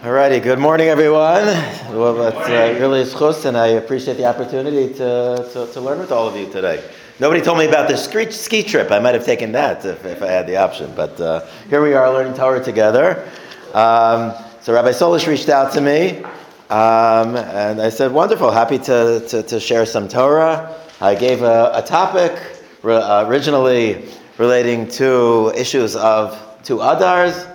Alrighty, good morning, everyone. Well, it's uh, really a schus, and I appreciate the opportunity to, to, to, learn with all of you today. Nobody told me about the ski, ski trip. I might have taken that if, if I had the option, but uh, here we are learning Torah together. Um, so Rabbi Solish reached out to me, um, and I said, wonderful, happy to, to, to share some Torah. I gave a, a topic uh, originally relating to issues of two Adars.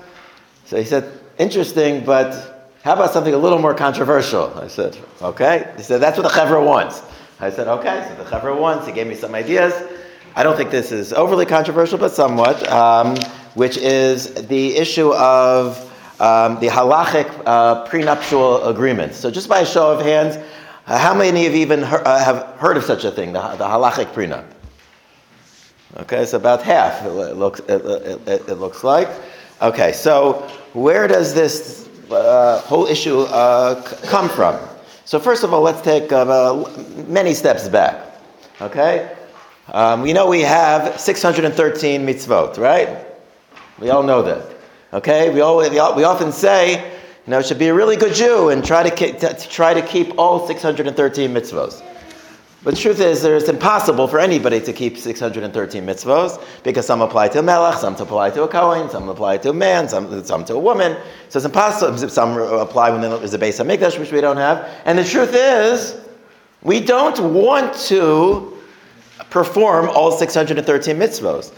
So he said, interesting, but how about something a little more controversial? I said, okay. He said, that's what the Chevra wants. I said, okay, so the Chevra wants. He gave me some ideas. I don't think this is overly controversial, but somewhat, um, which is the issue of um, the halachic uh, prenuptial agreement. So, just by a show of hands, uh, how many of you even he- uh, have heard of such a thing, the, the halachic prenup? Okay, it's about half. It, looks it, it, it looks like. Okay, so where does this uh, whole issue uh, c- come from? So first of all, let's take uh, many steps back. Okay, um, we know we have 613 mitzvot, right? We all know that. Okay, we all, we often say, you know, should be a really good Jew and try to, keep, to try to keep all 613 mitzvot. But the truth is, it's impossible for anybody to keep 613 mitzvahs because some apply to a melech, some apply to a kohen, some apply to a man, some, some to a woman. So it's impossible. Some apply when there's a Beis Hamikdash, which we don't have. And the truth is, we don't want to perform all 613 mitzvahs.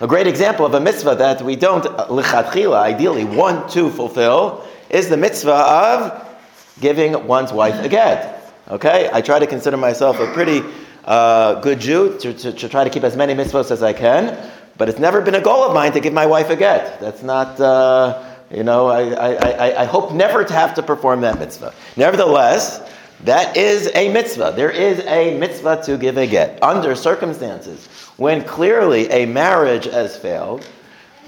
A great example of a mitzvah that we don't, uh, lichatchila, ideally want to fulfill, is the mitzvah of giving one's wife a get. Okay, I try to consider myself a pretty uh, good Jew to, to, to, try to keep as many mitzvahs as I can, but it's never been a goal of mine to give my wife a get. That's not, uh, you know, I, I, I, I, hope never to have to perform that mitzvah. Nevertheless, that is a mitzvah. There is a mitzvah to give a get under circumstances when clearly a marriage has failed.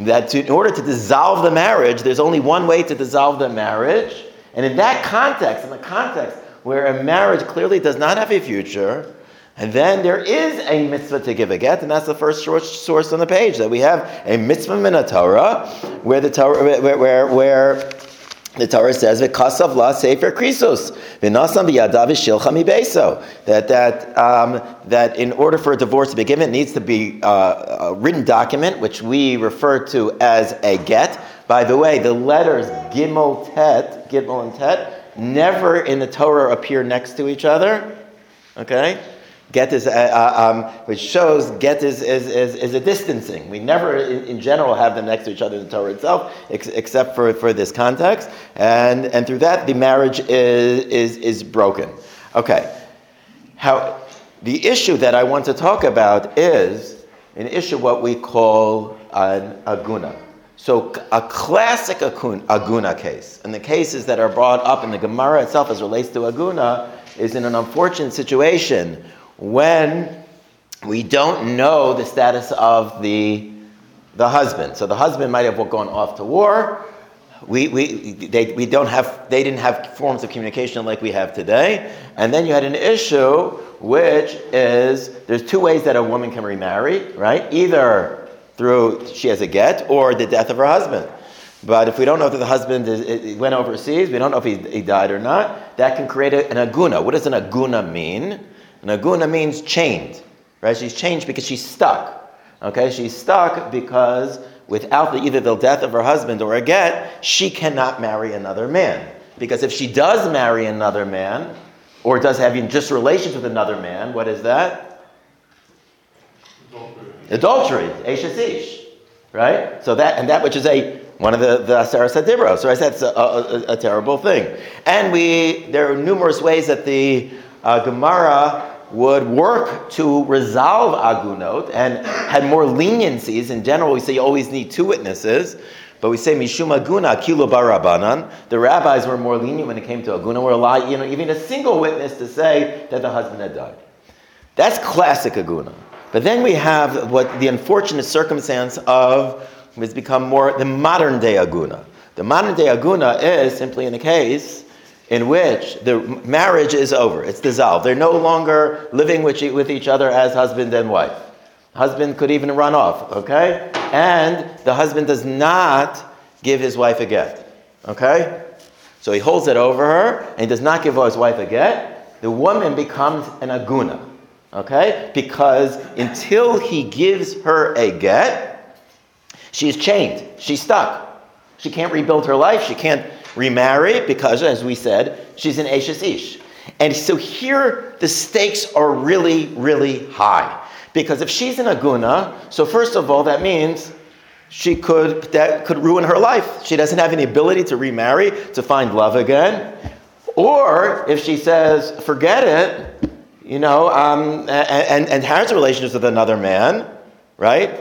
That to, in order to dissolve the marriage, there's only one way to dissolve the marriage, and in that context, in the context where a marriage clearly does not have a future, and then there is a mitzvah to give a get, and that's the first source on the page that we have a mitzvah in a Torah, where the Torah, where, where, where the Torah says, "V'kasav la sefer v'nasam v'yadav shilcha beso." That that um, that in order for a divorce to be given, it needs to be uh, a written document, which we refer to as a get. By the way, the letters gimel tet, gimel and tet never in the Torah appear next to each other. Okay? Get is, uh, uh, um, which shows get is, is, is, is, a distancing. We never, in, in, general, have them next to each other in the Torah itself, ex- except for, for this context. And, and through that, the marriage is, is, is broken. Okay. How, the issue that I want to talk about is an issue what we call an aguna. So a classic aguna case, and the cases that are brought up in the Gemara itself as relates to aguna, is in an unfortunate situation when we don't know the status of the, the husband. So the husband might have gone off to war. We, we, they, we don't have, they didn't have forms of communication like we have today. And then you had an issue, which is there's two ways that a woman can remarry, right? Either through she has a get or the death of her husband. But if we don't know that the husband is, went overseas, we don't know if he, he died or not, that can create an aguna. What does an aguna mean? An aguna means chained, right? She's changed because she's stuck. Okay, she's stuck because without the, either the death of her husband or a get, she cannot marry another man. Because if she does marry another man, or does have just relations with another man, what is that? Adultery, Eshes Ish, right? So that, and that which is a, one of the, the Asara Sadibros, so I said it's a, a, a, terrible thing. And we, there are numerous ways that the uh, Gemara would work to resolve agunot and had more leniencies. In general, we say you always need two witnesses. But we say mishum aguna kilo barabanan. The rabbis were more lenient when it came to aguna. Were allowed, you know, even a single witness to say that the husband had died. That's classic aguna. But then we have what the unfortunate circumstance of has become more the modern day aguna. The modern day aguna is simply in a case in which the marriage is over, it's dissolved. They're no longer living with, each other as husband and wife. Husband could even run off, okay? And the husband does not give his wife a get, okay? So he holds it over her and he does not give his wife a get. The woman becomes an aguna. Okay? Because until he gives her a get, she's chained. She's stuck. She can't rebuild her life. She can't remarry because, as we said, she's an Ashes Ish. And so here the stakes are really, really high. Because if she's an Aguna, so first of all, that means she could that could ruin her life. She doesn't have any ability to remarry, to find love again. Or if she says, forget it, you know, um, and, and has relations with another man, right?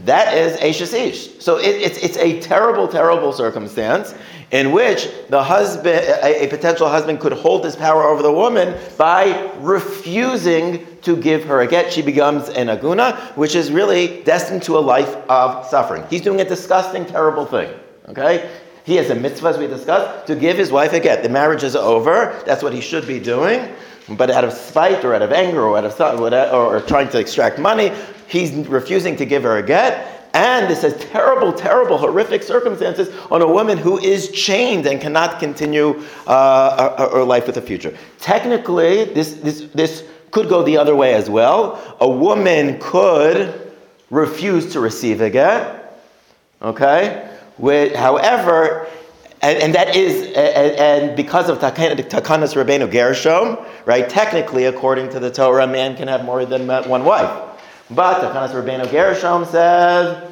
That is Ashes Ish. So it, it's, it's a terrible, terrible circumstance in which the husband, a, a, potential husband, could hold his power over the woman by refusing to give her a get. She becomes an aguna, which is really destined to a life of suffering. He's doing a disgusting, terrible thing. Okay? He has a mitzvah, as we discussed, to give his wife a get. The marriage is over. That's what he should be doing. But out of spite or out of anger or out of or, or trying to extract money, he's refusing to give her a get. And this has terrible, terrible, horrific circumstances on a woman who is chained and cannot continue uh, her, her, life with a future. Technically, this, this, this could go the other way as well. A woman could refuse to receive a get, okay? With, however, and, and, that is, and, and because of Takanas Rabbeinu Gershom, right? Technically, according to the Torah, a man can have more than one wife. But Takanas Rabbeinu Gershom says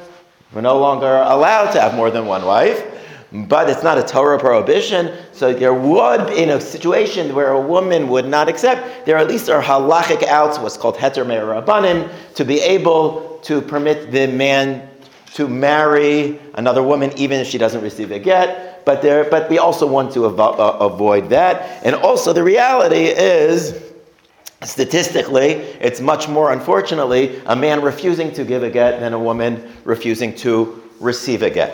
we're no longer allowed to have more than one wife. But it's not a Torah prohibition, so there would, in a situation where a woman would not accept, there at least are halachic outs, what's called heter rabbanim, to be able to permit the man to marry another woman even if she doesn't receive a get. But there, but we also want to avo- uh, avoid that. And also, the reality is Statistically, it's much more, unfortunately, a man refusing to give a get than a woman refusing to receive a get.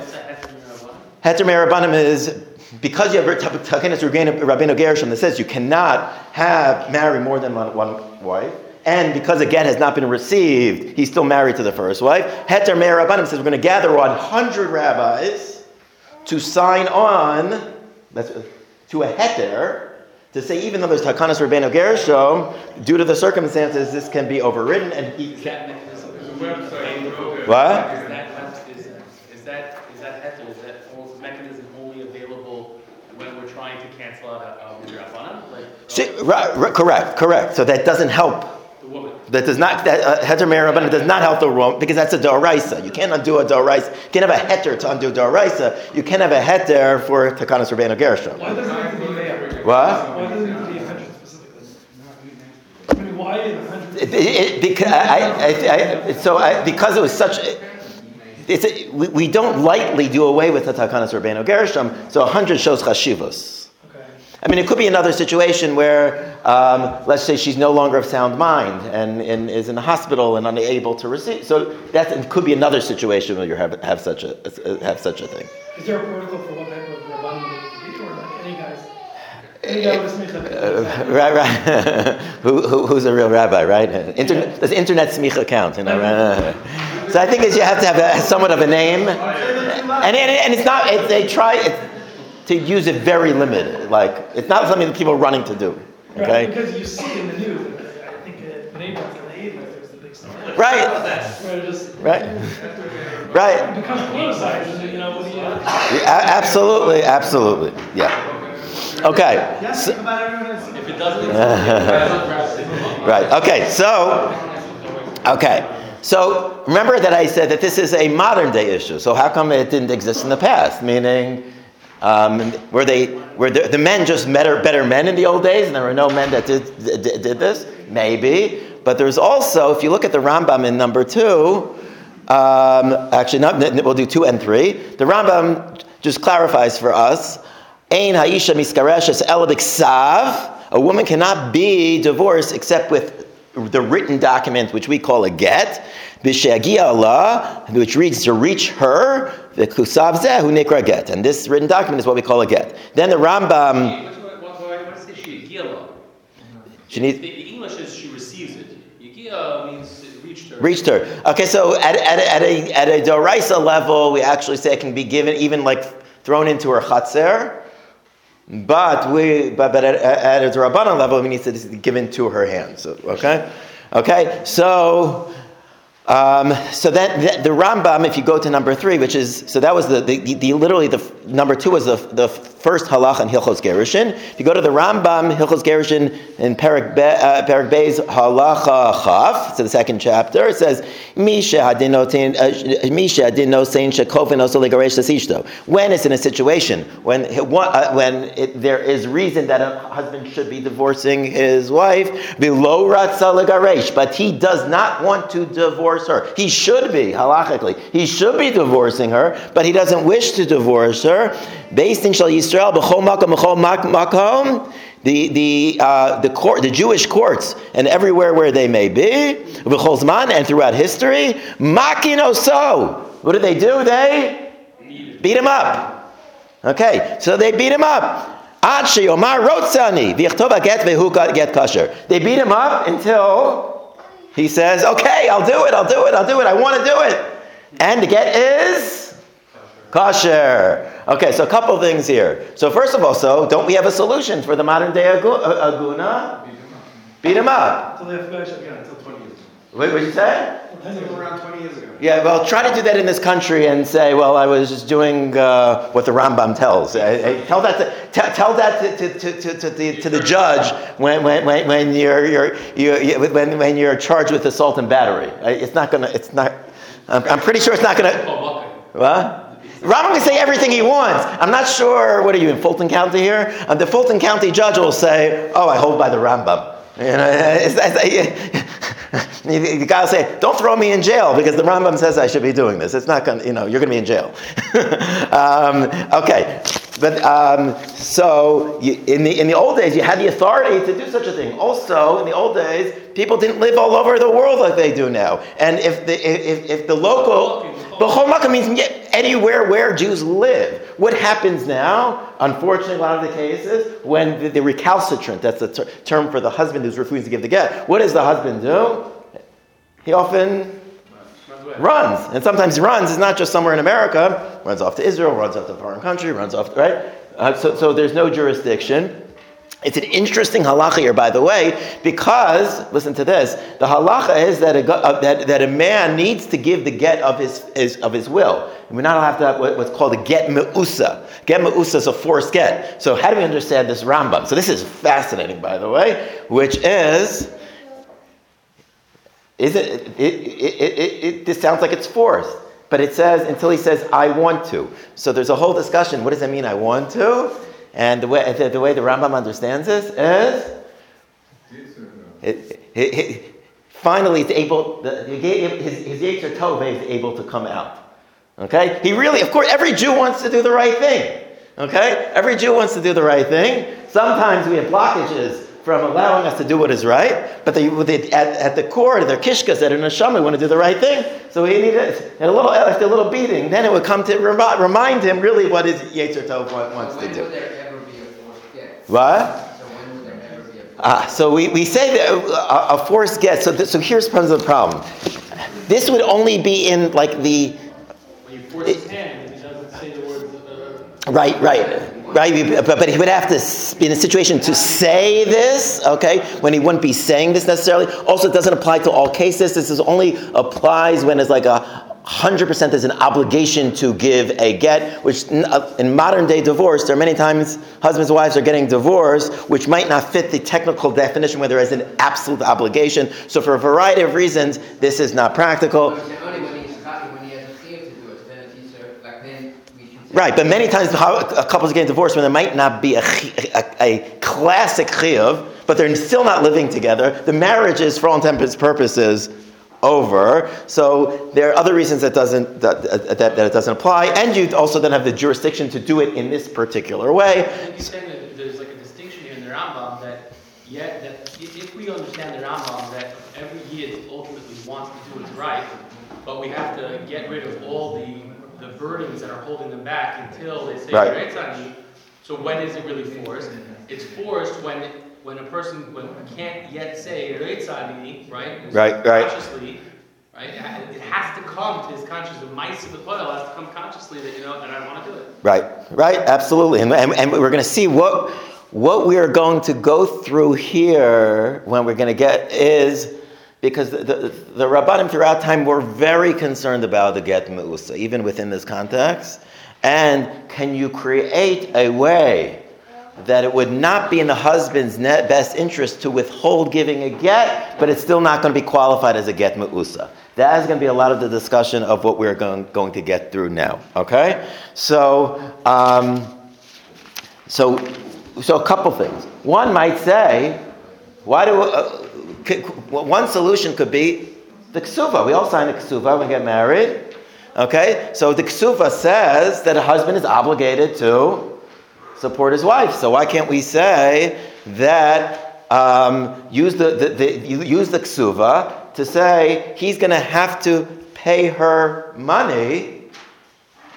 Heter Meah Rabbanim is because you have Takanas Rabbeinu Gershom that says you cannot have marry more than one, one, wife, and because a get has not been received, he's still married to the first wife. Heter Meah Rabbanim says we're going to gather 100 rabbis to sign on to a heter to say even though there's Takanas Rabbeinu Gershom, due to the circumstances, this can be overridden and he. Is that mechanism? What? Is that is, is that is that is that mechanism only available when we're trying to cancel out a midrabana? Like, she, right, right, correct, correct. So that doesn't help. That does not that uh, heter merabana does not help the woman because that's a doraisa. You can't undo a doraisa. You can't have a heter to undo doraisa. You can't have a heter for takanas rabbeinu gershom. Why does it have to be there? What? It, it, because I, I, I, so I, because it was such, it's a, we, we, don't lightly do away with the Takanas Rabbeinu Gershom, so 100 shows chashivos. I mean, it could be another situation where, um, let's say she's no longer of sound mind and, and, is in the hospital and unable to receive. So that could be another situation where you have, have, such a, have such a thing. Is there a protocol for what type of rabbanim or like any guys? Uh, right, right. who, who, who's a real rabbi, right? Internet, does internet smicha count? You know, right? So I think you have to have a, somewhat of a name, and, and, and it's not. It, they try it, to use it very limited. Like it's not something that people are running to do. Okay. Right, because you see in the news. I think uh, neighbors there's a big stuff. Right. Right. Right. It becomes politicized, you know. Yeah, absolutely, absolutely, yeah. Okay. So, if it doesn't, right. Okay. So, okay. So remember that I said that this is a modern day issue. So how come it didn't exist in the past? Meaning, um, were they were the, the, men just better better men in the old days, and there were no men that did did, did this? Maybe. But there's also, if you look at the Rambam in number two, um, actually, not, we'll do two and three. The Rambam just clarifies for us Ein haisha miskareshes sav. A woman cannot be divorced except with the written document, which we call a get, b'she'agia Allah, which reads to reach her, the kusav zeh hu nikra get. And this written document is what we call a get. Then the Rambam. She needs. The, English is she receives it. Yagia means reached her. Reached her. Okay, so at, at, at a at a doraisa level, we actually say it can be given even like thrown into her chatzer But we, but, but at, at a Rabbanan level, we need to be given to her hands. Okay, okay. So um, so the, the, Rambam, if you go to number three, which is so that was the, the, the literally the number two was the, the first halach in Hilchos Gerushin. If you go to the Rambam Hilchos Gerushin in Perak, Be, uh, halacha chaf, so the second chapter, it says Misha hadino Misha hadino sein shekofen also legaresh sasishto. When it's in a situation when uh, when it, there is reason that a husband should be divorcing his wife below ratza but he does not want to divorce divorce her. He should be, halachically, he should be divorcing her, but he doesn't wish to divorce her. Based in Shal Yisrael, b'chol makom, b'chol makom, the the uh, the court, the Jewish courts, and everywhere where they may be, b'chol and throughout history, makin oso. What do they do? They beat him up. Okay, so they beat him up. They beat him up until he says, okay, I'll do it, I'll do it, I'll do it, I want to do it. And the get is kosher. Okay, so a couple things here. So first of all, so don't we have a solution for the modern day uh, aguna? Beat him up. Until they have flesh again, until 20 years. Wait, what did you say? Around 20 years ago. Yeah, well, try to do that in this country and say, well, I was just doing uh, what the Rambam tells. Uh, tell that to, t- tell that to, to, to, to, the, to the judge when, when, when, when, you're, you're, you, when, when you're charged with assault and battery. It's not going to, it's not, I'm, I'm pretty sure it's not going to. What? Rambam can say everything he wants. I'm not sure, what are you in Fulton County here? Uh, the Fulton County judge will say, oh, I hold by the Rambam. You know, it's, it's, the guy will say, "Don't throw me in jail because the Rambam says I should be doing this. It's not going. to, You know, you're going to be in jail." um, okay, but um, so you, in the in the old days, you had the authority to do such a thing. Also, in the old days, people didn't live all over the world like they do now. And if the if, if the local B'chol Makom means anywhere where Jews live. What happens now, unfortunately, a lot of the cases, when the, the recalcitrant, that's the ter- term for the husband who's refusing to give the get, what does the husband do? He often runs. And sometimes he runs. It's not just somewhere in America. Runs off to Israel, runs off to a foreign country, runs off, right? Uh, so, so there's no jurisdiction. It's an interesting halacha here, by the way, because listen to this: the halacha is that a, uh, that, that a man needs to give the get of his, his of his will. And we're not allowed to have what's called a get meusa. Get meusa is a forced get. So how do we understand this Rambam? So this is fascinating, by the way, which is. Is it, it, it, it, it, this sounds like it's forced, but it says until he says, I want to. So there's a whole discussion. What does that mean, I want to? And the way the, the, way the Rambam understands this is, it, it, it, finally, it's able. The, his his Yetzer Tov is able to come out. Okay, he really, of course, every Jew wants to do the right thing. Okay, every Jew wants to do the right thing. Sometimes we have blockages from allowing us to do what is right, but they, they at, at, the core, their kishkas, that are neshama want to do the right thing. So he needed a little after a little beating, then it would come to remind him really what his Yetzer Tov wants to do. What? Ah, so we, we say that a, a forced get. So, th- so here's part of the problem. This would only be in like the. When you force his hand, he doesn't say the words. Uh, right, right right? But, he would have to be in a situation to say this, okay, when he wouldn't be saying this necessarily. Also, it doesn't apply to all cases. This is only applies when it's like a 100% there's an obligation to give a get, which uh, in modern day divorce, there are many times husbands and wives are getting divorced, which might not fit the technical definition where there is an absolute obligation. So, for a variety of reasons, this is not practical. Right, but many times couples getting divorced when there might not be a, a, a classic chiyuv, but they're still not living together. The marriage is, for all intents and purposes, over. So there are other reasons that doesn't that, that, that it doesn't apply, and you also don't have the jurisdiction to do it in this particular way. You're saying that there's like a distinction here in the Rambam that yet that if we understand the Rambam that every yid ultimately wants to do what's right, but we have to get rid of all the burdens that are holding them back until they say right. on you. So when is it really forced? It's forced when when a person when can't yet say Reitzani, right? Right, right. Consciously, right? It it has to come to his conscious. The mice of the toil has to come consciously that, you know, that I want to do it. Right, right, absolutely. And, and, and we're going to see what, what we are going to go through here when we're going to get is because the, the, the Rabbanim throughout time were very concerned about the get me'usa, even within this context. And can you create a way that it would not be in the husband's best interest to withhold giving a get, but it's still not going to be qualified as a get me'usa? That is going to be a lot of the discussion of what we're going, going to get through now. Okay? So, um, so, so a couple things. One might say, why do uh, c- one solution could be the ksuva. We all sign the ksuva when we get married. Okay? So the ksuva says that a husband is obligated to support his wife. So why can't we say that um, use the, the, the use the ksuva to say he's going to have to pay her money.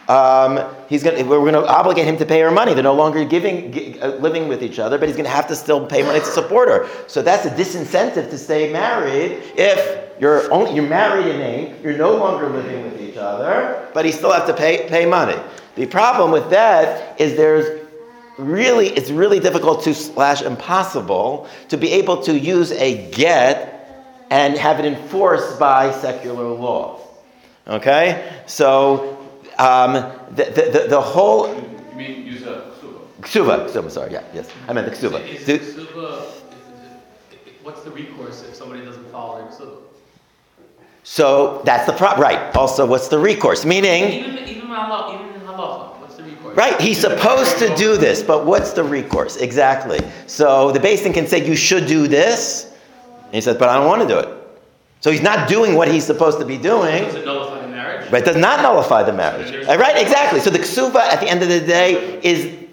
Um, he's gonna, we're going to obligate him to pay her money. They're no longer giving, gi- uh, living with each other, but he's going to have to still pay money to support her. So that's a disincentive to stay married if you're only you're married in name, you're no longer living with each other, but he still have to pay pay money. The problem with that is there's really it's really difficult to slash impossible to be able to use a get and have it enforced by secular law. Okay, so um, the, the, the, the whole You mean use a ksuba? ksuba. ksuba, Sorry, yeah, yes, I meant the ksuba. Is The- the ksuba, is- is- what's the recourse if somebody doesn't follow their ksuba? So that's the problem, right? Also, what's the recourse? Meaning, Even, even, halacha- even in halacha, what's the recourse? right? He's supposed to do this, but what's the recourse exactly? So the Beis Din can say you should do this, and he says, but I don't want to do it. So he's not doing what he's supposed to be doing. Does it nullify the marriage? But does not nullify the marriage. Right, exactly. So the ksuba at the end of the day is,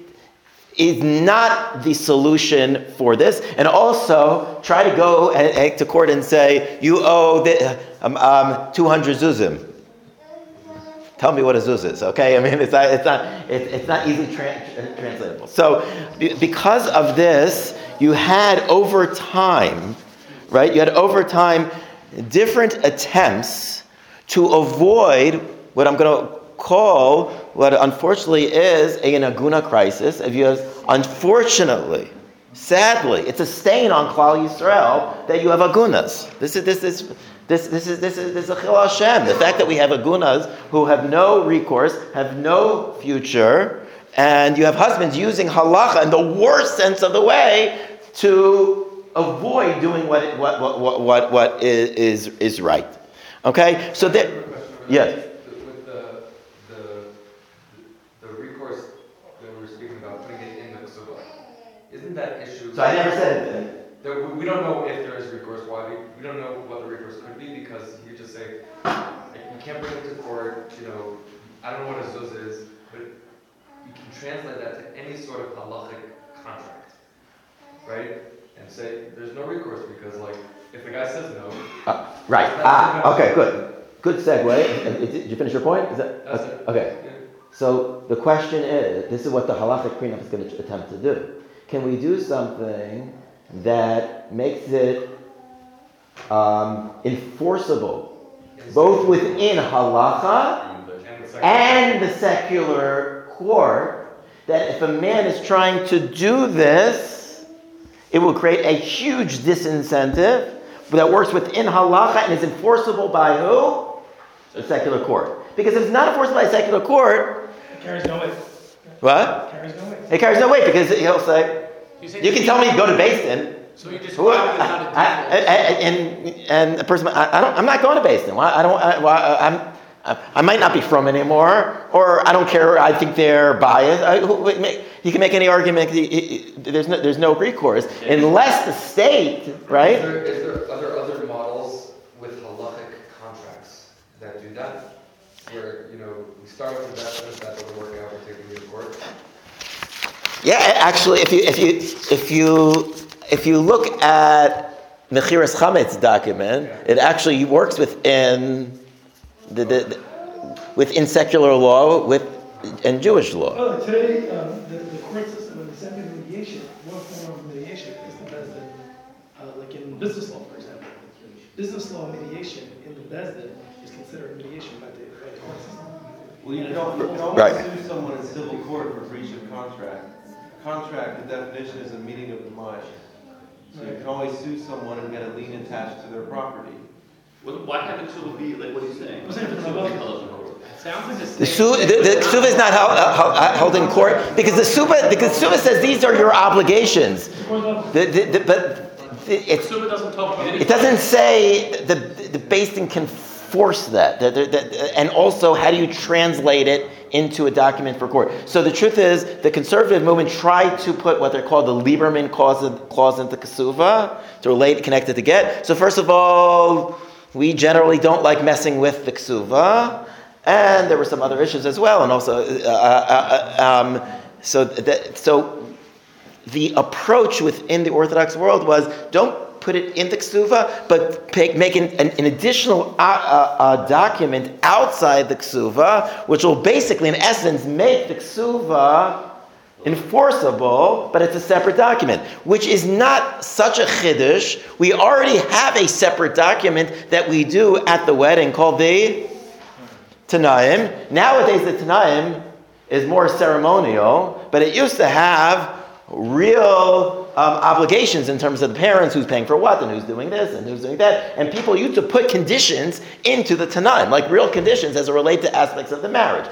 is not the solution for this. And also, try to go and, and to court and say, you owe the, um, um, 200 zuzim. Tell me what a zuz is, okay? I mean, it's not, it's not, it, it's not easily tran- translatable. So, be- because of this, you had over time, right? You had over time different attempts to avoid what I'm going to call what unfortunately is a Naguna crisis. If you have, unfortunately, sadly, it's a stain on Klal Yisrael that you have agunas. This is this is this this is this is this is a chil Hashem. The fact that we have agunas who have no recourse, have no future, and you have husbands using halacha in the worst sense of the way to avoid doing what what what what what, what is, is is right. Okay, so that yes. The, the, the recourse that we were speaking about, putting it in the ksuba, isn't that issue? So I never said it. That we, we don't know if there is recourse, why, we, we don't know what the recourse could be, because you just say, like, you can't bring it to court, you know, I don't know what a zuz is, but you can translate that to any sort of halachic contract, right? And say, there's no recourse, because like, if the guy says no, Uh, right. Ah. Okay. Good. Good segue. Did you finish your point? Is that That's it. okay? yeah, So the question is, this is what the halachic prenup is going to attempt to do. Can we do something that makes it um, enforceable, both within halacha and the secular court, that if a man is trying to do this, it will create a huge disincentive that works within halacha and is enforceable by who? The secular court. Because if it's not enforceable by a secular court, It carries no weight. what? It carries no weight. It carries no weight because he'll say, say you can tell me to go to Beis Din. So you just Who- it's I- not a I- I- default. and and the person, I, I don't, I'm not going to Beis Din. Why? I don't. I, why, I'm. I- might not be from anymore, or I don't care. I think they're biased. I, who- wait, make- you can make any argument. he- he- There's no, there's no recourse unless the state, right? Is there, is there, are there other models with halachic contracts that do that? Where, you know, we start with investments, that doesn't work out, we're taking you to court? Yeah, actually, if you if you if you if you look at Mechiras Chametz document, it actually works within the, the, the within secular law with and Jewish law. Oh, today, um, the, the court system and the second mediation, one form of mediation is the best, uh, like in business law, for example. business law mediation in the Beis Din is considered mediation by the, by the court system. Well, you can al- you can always Right. sue someone in civil court for breach of contract. Contract, the definition is a meeting of the mind. So you can always sue someone and get a lien attached to their property. What, why haven't Suba be, like, what are you saying? I'm saying for the Suba Rabbah. be held. It sounds like a The, state. su- the, the ksuva is not held, uh, held- uh, in court because the suba, the ksuva says these are your obligations. The, the, the, but the- it's, Suba doesn't talk about it doesn't say the, the Beis Din can force that. That- that- that- And also, how do you translate it into a document for court? So the truth is, the conservative movement tried to put what they're called the Lieberman clause, clause into ksuva to relate, connect it to get. So first of all, we generally don't like messing with the ksuva. And there were some other issues as well. And also, uh, uh, uh, um, so, that, so the approach within the Orthodox world was don't put it in the ksuva, but make an, an, an additional uh, uh, uh, document outside the ksuva, which will basically, in essence, make the ksuva enforceable, but it's a separate document, which is not such a chiddush. We already have a separate document that we do at the wedding called the Tanaim. Nowadays, the Tanaim is more ceremonial, but it used to have real um, obligations in terms of the parents who's paying for what and who's doing this and who's doing that. And people used to put conditions into the Tanaim, like real conditions as it relate to aspects of the marriage.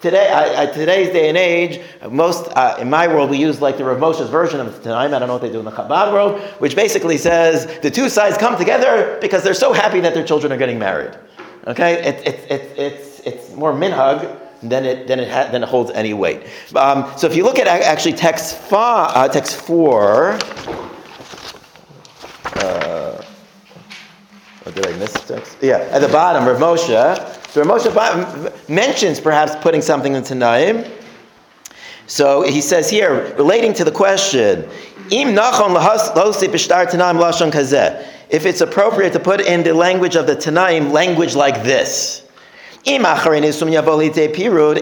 Today, I, I, today's day and age, most uh, in my world we use like the Rav Moshe's version of Tanaim. I don't know what they do in the Chabad world, which basically says the two sides come together because they're so happy that their children are getting married. Okay, it, it, it, it's it's more minhag than it than it ha- than it holds any weight. Um, so if you look at actually text five, uh, text four. Or did I miss text? Yeah, at the bottom, Rav Moshe. So Rav Moshe mentions perhaps putting something in Tanaim. So he says here, relating to the question. If it's appropriate to put in the language of the Tanaim, language like this.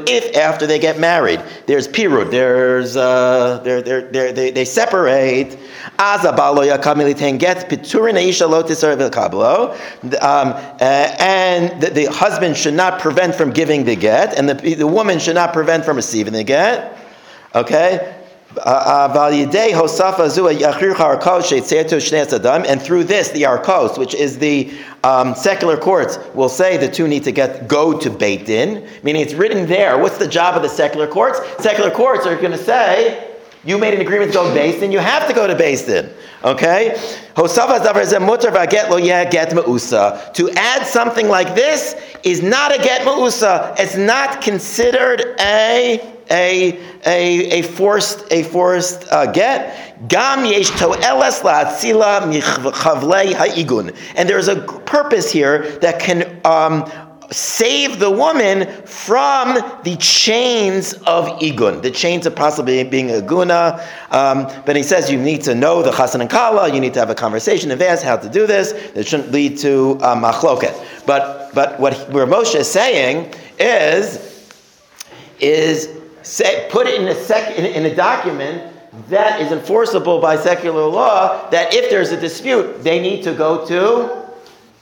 If after they get married, there's pirud, there's uh, they're, they're, they're, they they separate. Um, uh, and the, the husband should not prevent from giving the get, and the, the woman should not prevent from receiving the get. Okay? Uh, and through this, the arkos, which is the um, secular courts, will say the two need to get go to Beit Din, meaning it's written there. What's the job of the secular courts? Secular courts are going to say, you made an agreement to go to Beis Din, you have to go to Beis Din. Okay? To add something like this is not a get ma'usa. It's not considered a a, a, a forced a forced uh, get. Gam yesh to'eles la'atzila michavlei ha'igun. And there's a purpose here that can um, save the woman from the chains of igun, the chains of possibly being a guna. Um, but he says you need to know the chasan and kala, you need to have a conversation in advance how to do this. It shouldn't lead to uh, machloket. But but what where Moshe is saying is is say, put it in a sec, in, in a document that is enforceable by secular law. That if there's a dispute, they need to go to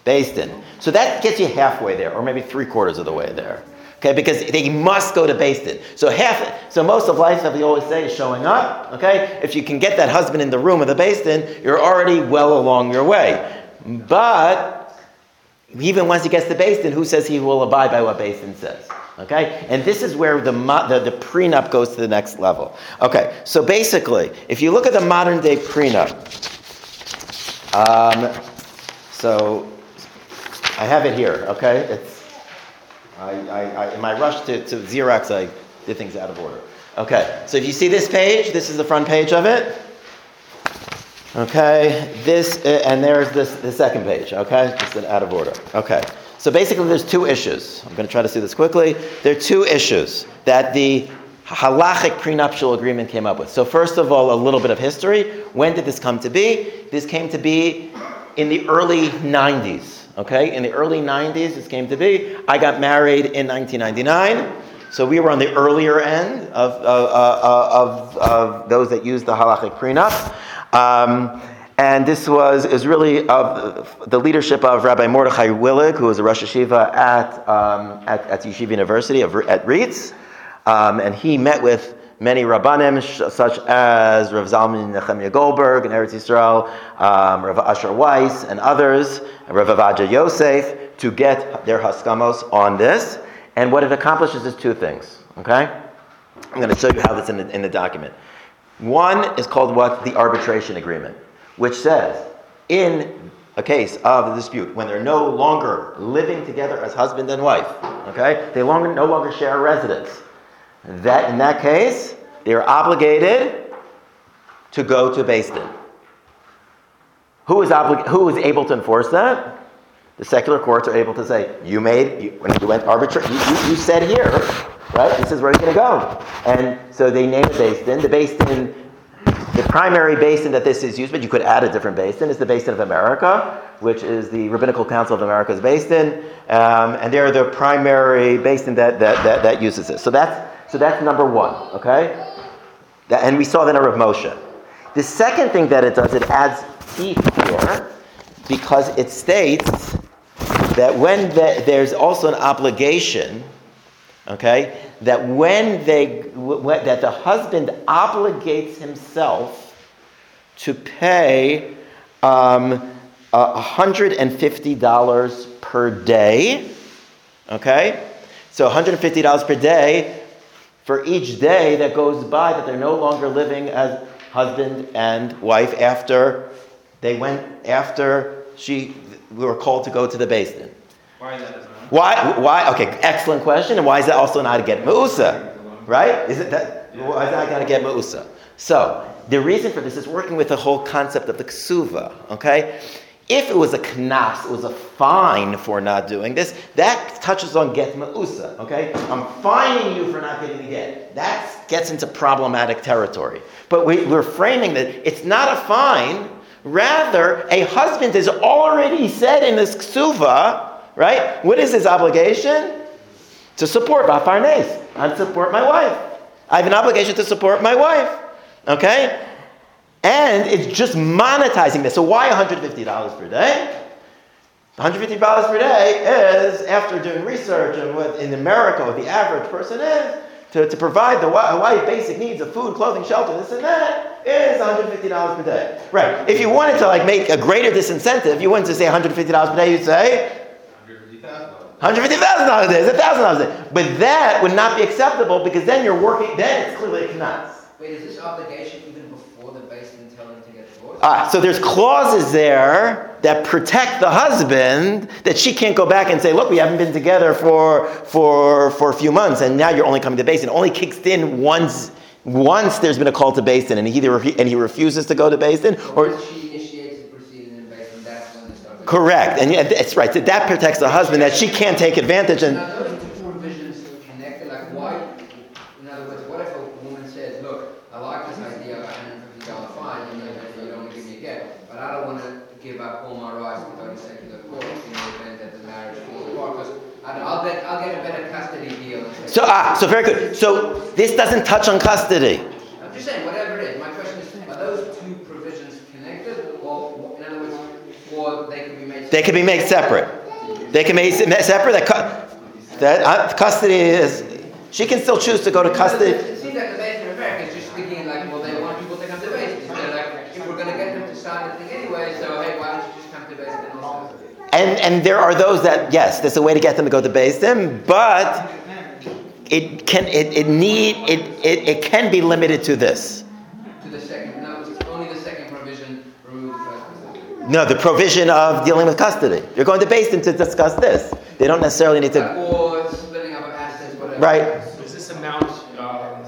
Din. So that gets you halfway there, or maybe three quarters of the way there. Okay, because they must go to Din. So half, so most of life, as we always say, is showing up. Okay, if you can get that husband in the room of the Din, you're already well along your way. But even once he gets to Beis Din, who says he will abide by what Beis Din says? Okay, and this is where the, the, the prenup goes to the next level. Okay, so basically, if you look at the modern day prenup, um, so I have it here. Okay, it's I, I, I, in my rush to, to Xerox, I did things out of order. Okay, so if you see this page, this is the front page of it. Okay, this uh, and there's this the second page. Okay, just out of order. Okay, so basically, there's two issues. I'm going to try to see this quickly. There are two issues that the halachic prenuptial agreement came up with. So first of all, a little bit of history. When did this come to be? This came to be in the early 90s. Okay, in the early 90s, this came to be. I got married in 1999. So we were on the earlier end of, uh, uh, of, of those that used the halachic prenup. Um, And this was is really of the leadership of Rabbi Mordechai Willig, who was a Rosh Yeshiva at, um, at, at Yeshiva University of, at RIETS. Um, and he met with many Rabbanim, such as Rav Zalman Nechemia Goldberg in Eretz Yisrael, um, Rav Asher Weiss, and others, and Rav Ovadia Yosef, to get their haskamos on this. And what it accomplishes is two things. Okay? I'm going to show you how this in the, in the document. One is called what? The arbitration agreement, which says in a case of a dispute, when they're no longer living together as husband and wife, okay, they longer, no longer share a residence, that in that case, they are obligated to go to Beis. Who is, oblig- who is able to enforce that? The secular courts are able to say, you made, you, when you went arbitrary, you, you, you said here, right? This is where you're going to go. And so they name a Beis Din. The Beis Din, the primary Beis Din that this is used, but you could add a different Beis Din, is the Beis Din of America, which is the Rabbinical Council of America's Beis Din. Um, and they're the primary Beis Din that, that, that, that uses this. So that's, so that's number one, okay? That, and we saw that in Rav Moshe. The second thing that it does, it adds teeth here because it states that when the, there's also an obligation, okay, that when they when, that the husband obligates himself to pay um, $150 per day, okay, so $150 per day for each day that goes by that they're no longer living as husband and wife after they went after she we were called to go to the Beis Din. Why that is? Why? Why? Okay, excellent question. And why is that also not to get mausa? Right? Is it that? Why is that going to get mausa? So the reason for this is working with the whole concept of the ksuva. Okay. If it was a knas, it was a fine for not doing this, that touches on get ma'usa, okay? I'm fining you for not getting the get. That gets into problematic territory. But we, we're framing that it's not a fine, rather, a husband has already said in this ksuva, right? What is his obligation? To support my Bafarnes, and support my wife. I have an obligation to support my wife, okay? And it's just monetizing this. So why $150 per day? $150 per day is, after doing research and what in America what the average person is, to, to provide the wife basic needs of food, clothing, shelter, this and that, is $150 per day. Right. If you wanted to like make a greater disincentive, you wouldn't just say $150 per day, you'd say $150,000 a day, it's $1,000 a day. But that would not be acceptable because then you're working, then it's clearly a knas. Wait, is this obligation even before the Beis Din telling him to get divorced? Ah, so there's clauses there that protect the husband that she can't go back and say, look, we haven't been together for, for, for a few months and now you're only coming to Beis Din. It only kicks in once, once there's been a call to Beis Din and he, either, and he refuses to go to Beis Din or... Once she initiates the proceeding in Beis Din, that's when this obligation. Correct. And yeah, that's right. That protects the husband that she can't take advantage and... Now, those two provisions connected, like why, in other words, what if a woman says, look, I like this idea of a hundred and fifty dollar fine, you don't give me a get, but I don't wanna give up all my rights to go to secular court in the event that the marriage falls apart, I'll get, a better custody deal. So, ah, so very good. So this doesn't touch on custody. I'm just saying, whatever it is, my question is, are those two provisions connected, or, in other words, or they could be made? They can be made separate. They can be made separate. That, cu- that uh, custody is... She can still choose to go to custody. It seems like the of America is just thinking like, well, they want people to come to Beis Din. They're like, if we're gonna get them to sign the thing anyway, so hey, why don't you just come to Beis Din also? And, and there are those that, yes, there's a way to get them to go to Beis Din, but it can, it, it need, it, it, it can be limited to this. To the second, no, it's only the second provision removed the first provision. No, the provision of dealing with custody. You're going to Beis Din to discuss this. They don't necessarily need to, Or splitting up of assets, whatever. right? So is this amount, um,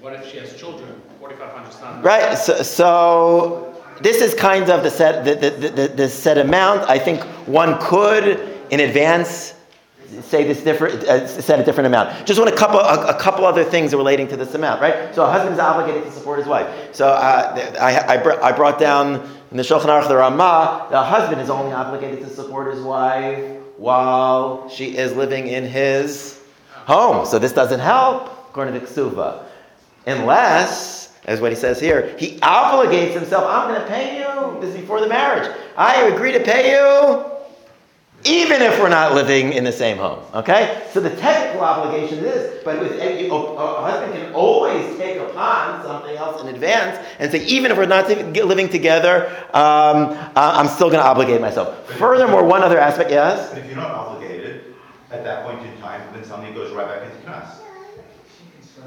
what if she has children, forty-five hundred son? Right. So, so this is kind of the set the, the, the, the set amount. I think one could in advance say this different uh, a different amount. Just want a couple a, a couple other things relating to this amount, right? So a husband is obligated to support his wife. So uh, I, I, br- I brought down in the Shulchan Aruch the Ramah, the husband is only obligated to support his wife while she is living in his home. So this doesn't help according to Ksuva. Unless as what he says here. He obligates himself. I'm going to pay you. This is before the marriage. I agree to pay you, even if we're not living in the same home. Okay. So the technical obligation is, but with a, a husband can always take upon something else in advance and say, even if we're not living together, um, I'm still going to obligate myself. Furthermore, one other aspect. Yes. If you're not obligated at that point in time, then something goes right back into class.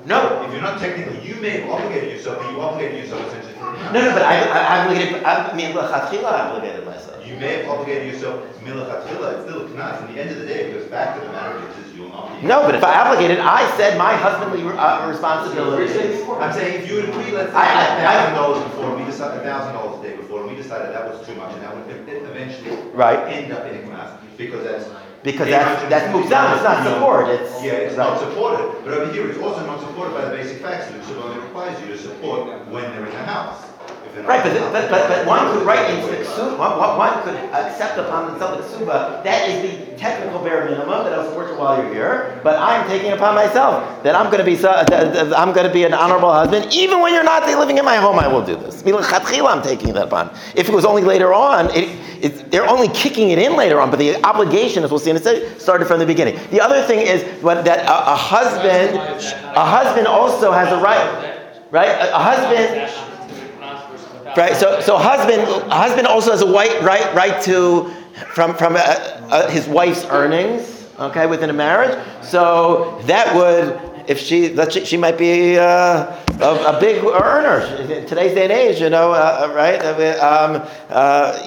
No. If you're not technically, you may have obligated yourself, but you obligated yourself essentially No, no, but I, I obligated, I mean, lechatchila, I obligated myself. You may have obligated yourself milachatchila, it's still a knas. In the end of the day, it goes back to the marriage, it's you'll not be. No, but if I obligated, I said my husbandly uh, responsibilities. I'm saying if you would agree, let's say I- I- a thousand dollars before, we decided, a thousand dollars a day before, and we decided that was too much, and that would eventually Right. end up in a knas, because that's. Because that's, that's moves on, it's not support, it's. Yeah, it's not supported, but over here, it's also not supported by the basic facts, Luke, so only requires you to support when they're in the house. If they're not Right, but, but, but, but one could write into the ksuba, one, could accept upon themselves the ksuba, that is the technical bare minimum, that I'll support you while you're here, but I'm taking upon myself, that I'm be, so- that- that I'm gonna be an honorable husband, even when you're not living in my home, I will do this. I'm taking that upon. If it was only later on, it, it, they're only kicking it in later on, but the obligation, as we'll see in a second, started from the beginning. The other thing is, what, that a, a husband, a husband also has a right, right? A, a husband, Right. So, so husband, husband also has a white right, right to from from uh, uh, his wife's earnings. Okay, within a marriage. So that would, if she, she, she might be uh, a, a big earner in today's day and age. You know, uh, right? Um, uh,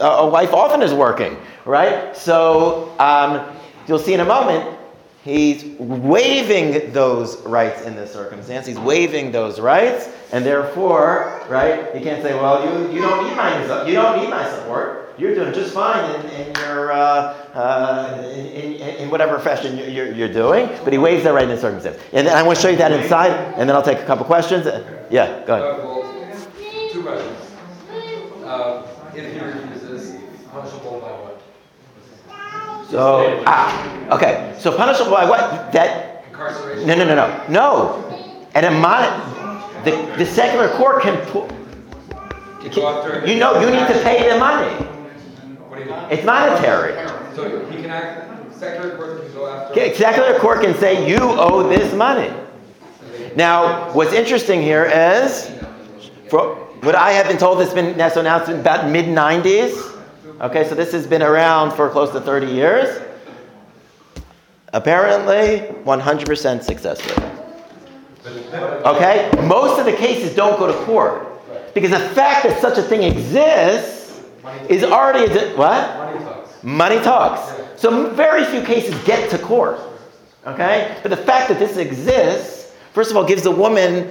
a wife often is working, right? So um, you'll see in a moment. He's waiving those rights in this circumstance. He's waiving those rights, and therefore, right, you can't say, "Well, you, you don't need my you don't need my support. You're doing just fine in, in your uh, uh, in, in, in whatever fashion you're, you're, you're doing." But he waives that right in this circumstance. And then I want to show you that inside, and then I'll take a couple questions. Yeah, go ahead. Uh, well, two questions. Uh, if he refuses, punishable by what? So, ah, okay. So punishable by what? That Incarceration? no, no, no, no, no. And a mon- the, the secular court can put. You. You know, you need to pay the money. What do you mean? It's monetary. So he can act, secular court can go after. Okay, Secular court can say you owe this money. Now, what's interesting here is, for what I have been told, it's been so now it's been about mid '90s. Okay, so this has been around for close to 30 years. Apparently, 100% success rate. Okay, most of the cases don't go to court because the fact that such a thing exists is already a, what? Money talks. Money talks. So very few cases get to court. Okay? But the fact that this exists, first of all, gives the woman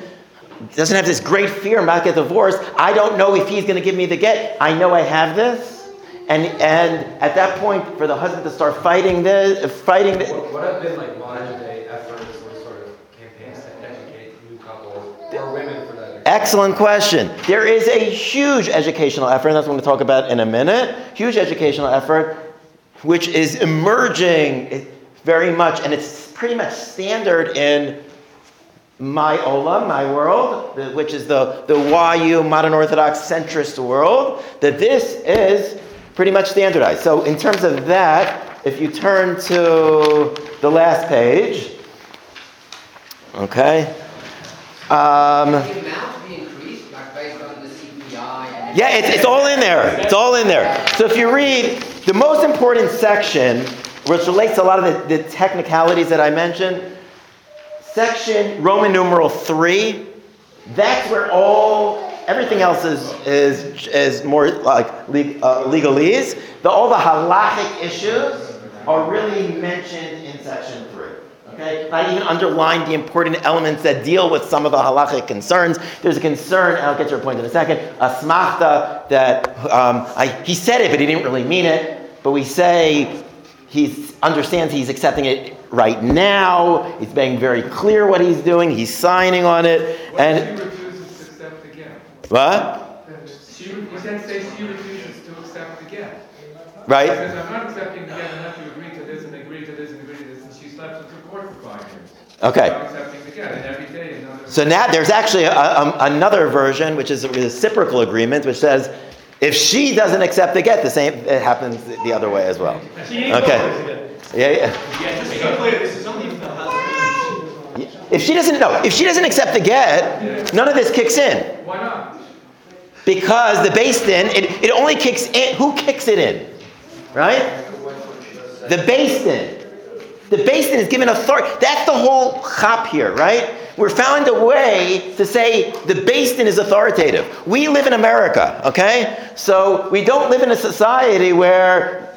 doesn't have this great fear about getting divorced. I don't know if he's going to give me the get. I know I have this. And, and at that point, for the husband to start fighting this, fighting this, What, what have been like modern day efforts or sort of campaigns to educate new couples or women for that? Excellent question. There is a huge educational effort, and that's what I'm going to talk about in a minute. Huge educational effort, which is emerging eh, very much, and it's pretty much standard in my olam, my world, which is the, the YU modern Orthodox centrist world, that this is pretty much standardized. So, in terms of that, if you turn to the last page, okay. Um, The amount be increased, like based on the CPI and. yeah, it's, it's all in there. It's all in there. So if you read the most important section, which relates to a lot of the, the technicalities that I mentioned, section Roman numeral three, that's where all everything else is is is more like uh, legalese. The, all the halachic issues are really mentioned in section three. Okay, I even underlined the important elements that deal with some of the halachic concerns. There's a concern, and I'll get to your point in a second, asmachta that um, I, he said it, but he didn't really mean it. But we say he understands he's accepting it right now. He's being very clear what he's doing. He's signing on it, What and if she refuses to accept again? What? She, you can't say she refuses to accept again. Right? Says, I'm not accepting again unless you agree to this and agree to this and agree to this, and she slept into court for five years. Okay. I'm accepting again, and every day another So now there's actually a, a, another version, which is a reciprocal agreement, which says if she doesn't accept the get, the same it happens the other way as well. Okay. going to get- Yeah, yeah. Yeah, just to be clear, this is only if the she doesn't no, if she doesn't accept the get, none of this kicks in? Because the Beis Din it, it only kicks in. Who kicks it in? Right? The Beis Din. The Beis Din is given authority. That's the whole chop here, right? We're found a way to say the Beis Din is authoritative. We live in America, okay? So we don't live in a society where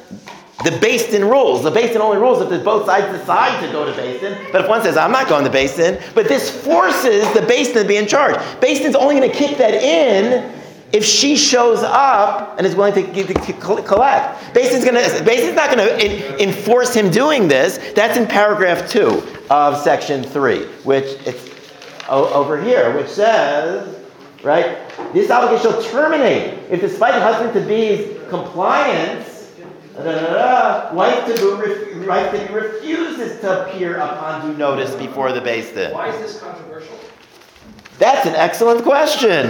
the Beis Din rules. The Beis Din only rules if both sides decide to go to Beis Din. But if one says, I'm not going to Beis Din, but this forces the Beis Din to be in charge. Beis Din's only going to kick that in if she shows up and is willing to, give- to collect. Beis Din's, gonna, Beis Din's not going to enforce him doing this. That's in paragraph two of section three, which it's over here, which says, right, this obligation shall terminate if despite the husband to be's compliance, Da, da, da, da. Wife to be, ref- wife to be refuses to appear upon due notice before the Beis Din. Why is this controversial? That's an excellent question.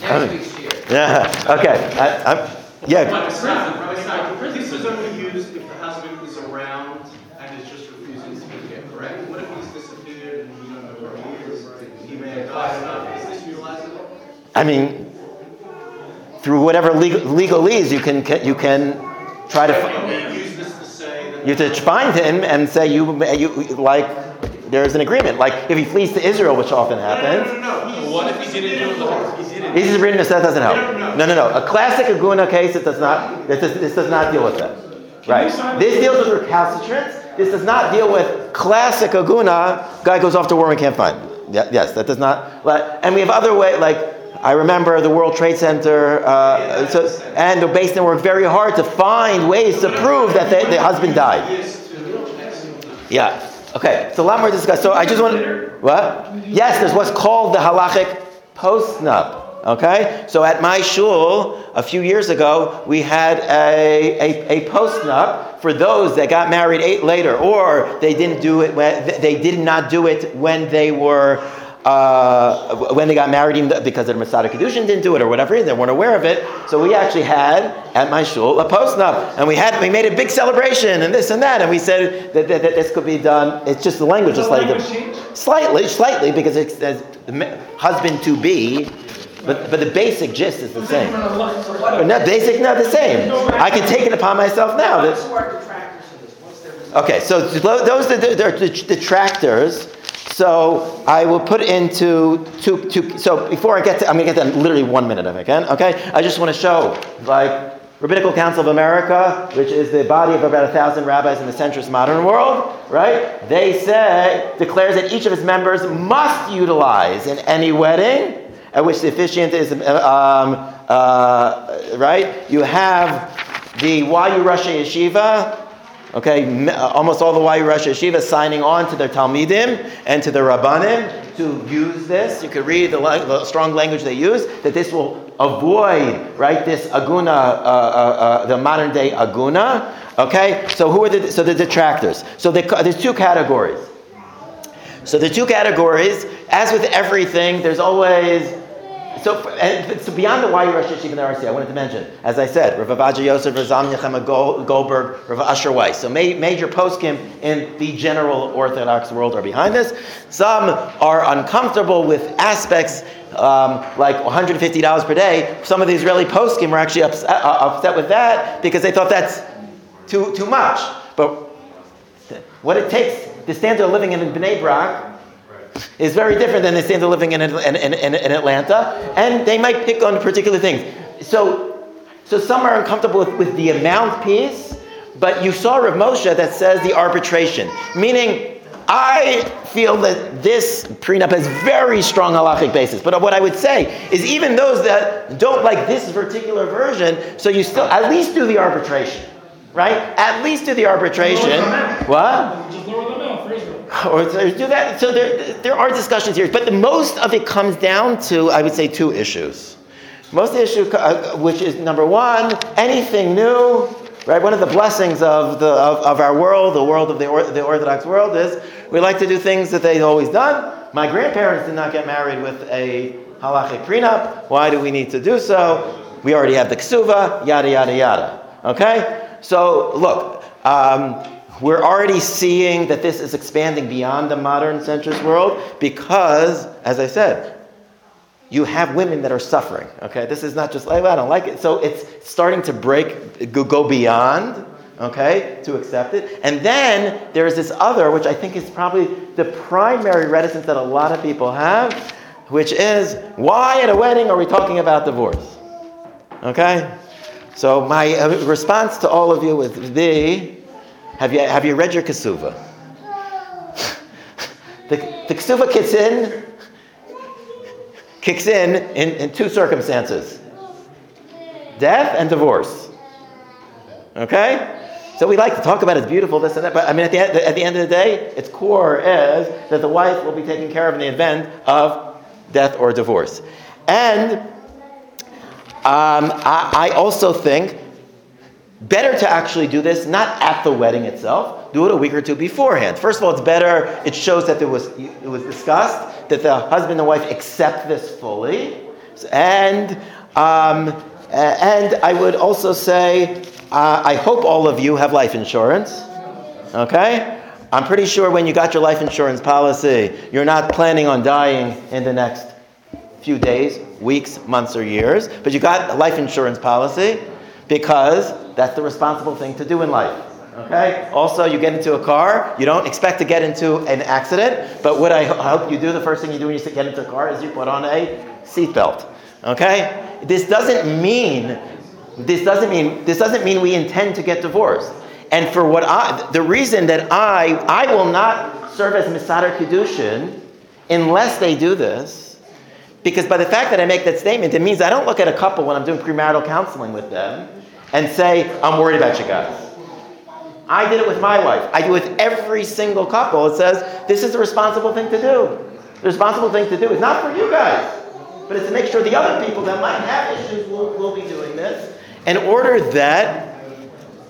Next year. Yeah. Okay. I, I'm, yeah. But aside, aside, this is only used if the husband is around and is just refusing to be here, correct? What if he's disappeared and we don't know where he is? He may have died is this utilizable? I mean, through whatever legal, legalese you can you can try to fi- Can we use this to say that? you have to find him and say you you like there's an agreement. Like if he flees to Israel, which often No, no, happens. no, no, no, he's. What if he didn't do it he didn't? This is written, that doesn't help. No, no, No. A classic Aguna case, it does not, this does, this does not deal with that. Right. This deals with recalcitrance. This does not deal with classic Aguna, guy goes off to war and can't find. Yeah, yes, that does not, like, and we have other way, like, I remember the World Trade Center, uh, so, and the Beis Din worked very hard to find ways to prove that the, the husband died. Yeah. Okay. It's a lot more discussed. So I just want what? Yes, there's what's called the halachic postnup. Okay. So at my shul a few years ago, we had a a, a postnup for those that got married eight later, or they didn't do it when they did not do it when they were. Uh, when they got married, even because their Mesader Kiddushin didn't do it or whatever, they weren't aware of it. So we actually had at my shul a postnup, and we had we made a big celebration and this and that, and we said that, that, that this could be done. It's just the language is slightly slightly, slightly because it says husband to be, but but the basic gist is the same. But not basic, not the same. I can take it upon myself now. that- Who are detractors of this? What's their response? Okay, so those are the, they're the detractors. So I will put into two, two. So before I get to, I'm going to get to literally one minute if I can. Okay, I just want to show like Rabbinical Council of America, which is the body of about a thousand rabbis in the centrist modern world, right? They say declares that each of its members must utilize in any wedding at which the officiant is um, uh, right. You have the YU Rosh Yeshiva. Okay, uh, almost all the YU Rosh Yeshiva signing on to their Talmidim and to the Rabbanim to use this. You could read the, the strong language they use, that this will avoid, right, this aguna, uh, uh, uh, the modern day aguna. Okay, so who are the, so the detractors? So they, there's two categories. So the two categories, as with everything, there's always so, and beyond the YU Rosh Yeshiva and the RC, I wanted to mention, as I said, Rav Ovadia Yosef, Rav Zam Goldberg, Rav Asher Weiss. So ma- major poskim in the general Orthodox world are behind this. Some are uncomfortable with aspects um, like $150 per day. Some of the Israeli poskim were actually upset, uh, upset with that because they thought that's too, too much. But what it takes, the standard of living in Bnei Brak, is very different than the standard of living in, in, in, in, in Atlanta, and they might pick on particular things. So, so some are uncomfortable with, with the amount piece, but you saw Rav Moshe that says the arbitration, meaning I feel that this prenup has very strong halachic basis. But what I would say is even those that don't like this particular version, so you still at least do the arbitration, right? At least do the arbitration. What? Just lower the amount for Israel. or do that. So there, there are discussions here, but the most of it comes down to, I would say, two issues. Most issue, uh, which is number one, anything new, right? One of the blessings of the of, of our world, the world of the, or, the Orthodox world, is we like to do things that they've always done. My grandparents did not get married with a halachic prenup. Why do we need to do so? We already have the ksuva, yada, yada, yada. Okay? So, look, um, we're already seeing that this is expanding beyond the modern centrist world because, as I said, you have women that are suffering. Okay, this is not just like well, I don't like it. So it's starting to break, go, beyond. Okay, to accept it, and then there's this other, which I think is probably the primary reticence that a lot of people have, which is why at a wedding are we talking about divorce? Okay, so my uh, response to all of you would be, have you have you read your kasuva? the, the kasuva kicks in kicks in, in in two circumstances death and divorce. Okay? So we like to talk about it's beautiful, this and that, but I mean, at the, end, at the end of the day, its core is that the wife will be taken care of in the event of death or divorce. And um, I, I also think better to actually do this not at the wedding itself, do it a week or two beforehand. First of all, it's better, it shows that there was, it was discussed, that the husband and wife accept this fully. And, um, and I would also say, uh, I hope all of you have life insurance. Okay? I'm pretty sure when you got your life insurance policy, you're not planning on dying in the next few days, weeks, months, or years, but you got a life insurance policy because that's the responsible thing to do in life. Okay? Also, you get into a car, you don't expect to get into an accident, but what I hope you do, the first thing you do when you get into a car is you put on a seatbelt. Okay? This doesn't mean this doesn't mean this doesn't mean we intend to get divorced. And for what I the reason that I I will not serve as Misadar Kiddushin unless they do this, because by the fact that I make that statement, it means I don't look at a couple when I'm doing premarital counseling with them and say, I'm worried about you guys. I did it with my wife. I do it with every single couple. It says, this is the responsible thing to do. The responsible thing to do is not for you guys, but it's to make sure the other people that might have issues will, will be doing this in order that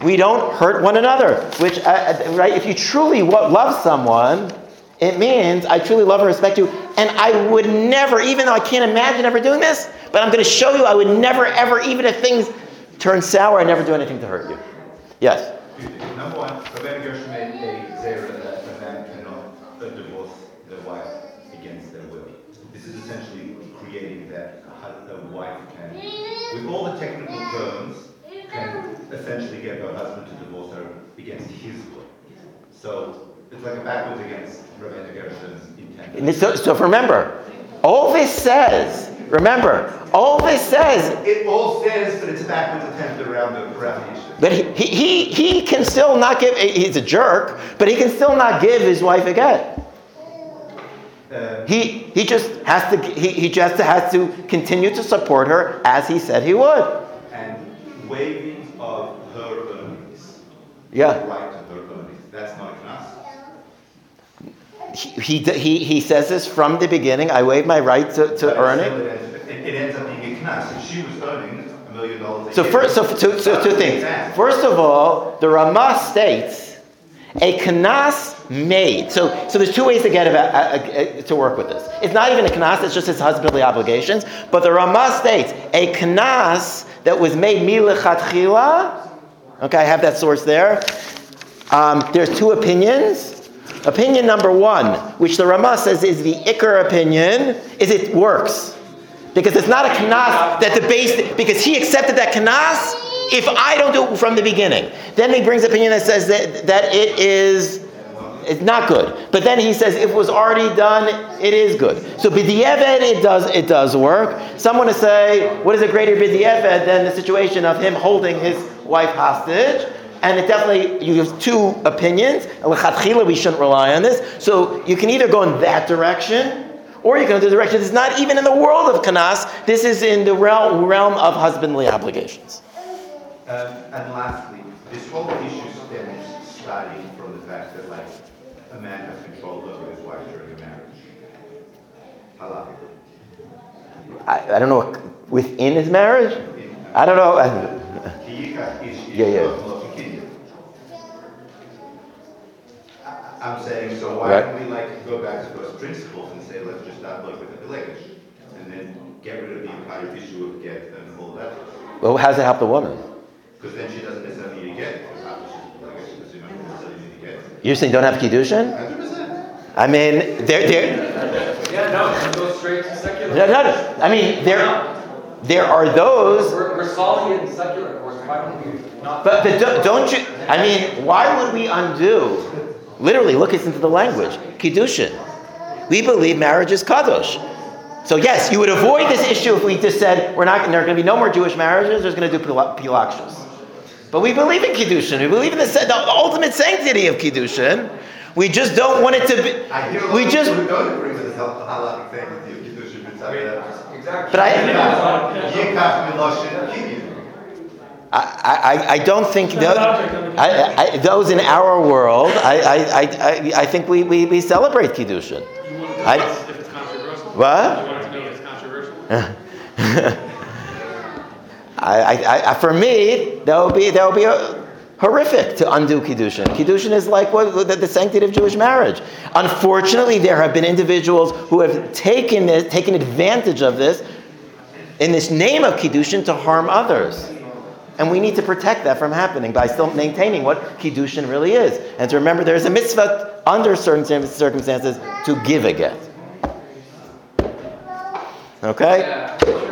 we don't hurt one another. Which, uh, right, if you truly love someone, it means I truly love and respect you, and I would never, even though I can't imagine ever doing this, but I'm going to show you I would never, ever, even if things turn sour, I never do anything to hurt you. Yes? Number one, Rabbi Gersh made a zera that a man cannot divorce the wife against their will. This is essentially creating that the wife can, with all the technical terms, can essentially get her husband to divorce her against his will. So it's like a backwards against Rabbi Gershom's intent. So, so remember, all this says, remember, all this says. It all says, but it's a backwards attempt around the, around the. But he, he, he can still not give, he's a jerk, but he can still not give his wife a get. Uh, he, he just has to he, he just has to continue to support her as he said he would. And waiving of her earnings. Yeah. Right to her earnings. That's not a He, he, he, he says this from the beginning. I waive my right to, to earn it. It, ends up being a knas. If she was earning a million dollars a So first, so two, so two things. First of all, the Ramah states a knas made. So, so there's two ways to get about, uh, uh, to work with this. It's not even a knas; it's just his husbandly obligations. But the Ramah states a knas that was made milechatchila. Okay, I have that source there. Um, there's two opinions. Opinion number one, which the Ramah says is the ikar opinion, is it works. Because it's not a knas that the base, because he accepted that knas if I don't do it from the beginning. Then he brings opinion that says that, that it is it's not good. But then he says if it was already done, it is good. So b'di'eved, it does it does work. Someone to say, what is a greater b'di'eved than the situation of him holding his wife hostage? And it definitely, you have two opinions. We shouldn't rely on this. So you can either go in that direction, or you can go in the direction that's not even in the world of kanas. This is in the realm, realm of husbandly obligations. Um, and lastly, this whole issue stems starting from the fact that, like, a man has control over his wife during a marriage. I, I don't know, within his marriage? I don't know. Yeah, Yeah, yeah. I'm saying, so why Right. don't we like go back to those principles and say, let's just start like at the pilegesh. And then get rid of the entire issue of get and all that. Well, how does it help the woman? Because then she doesn't necessarily need to get, because after she's pilegesh, because she doesn't necessarily need to get. You're saying don't have kiddushin? Hundred percent. I mean, there, there. Yeah, no, it goes straight to secular. No, no, no. I mean, there, there are those. We're, we're solely in secular course, why don't we not? But, but don't- don't you? I mean, why would we undo? Literally, look it into the language. Kiddushin. We believe marriage is kadosh. So yes, you would avoid this issue if we just said we're not. There are going to be no more Jewish marriages. There's going to do pila- pilakshus. But we believe in kiddushin. We believe in the, the ultimate sanctity of kiddushin. We just don't want it to be. We just. people don't agree with this hal- halakhic thing with you, Kiddushin Exactly. But I- Yikach Miloshin Kinyan. I, I, I don't think tho- I, I, those in our world. I, I, I, I, think we, we, we celebrate kiddushin. Want I-? What? You wanted to know if it's controversial? I, I, for me, that would be that would be a, horrific to undo kiddushin. Kiddushin is like what, the, the sanctity of Jewish marriage. Unfortunately, there have been individuals who have taken this, taken advantage of this in this name of kiddushin to harm others. And we need to protect that from happening by still maintaining what kiddushin really is, and to remember there is a mitzvah under certain circumstances to give a get. Okay.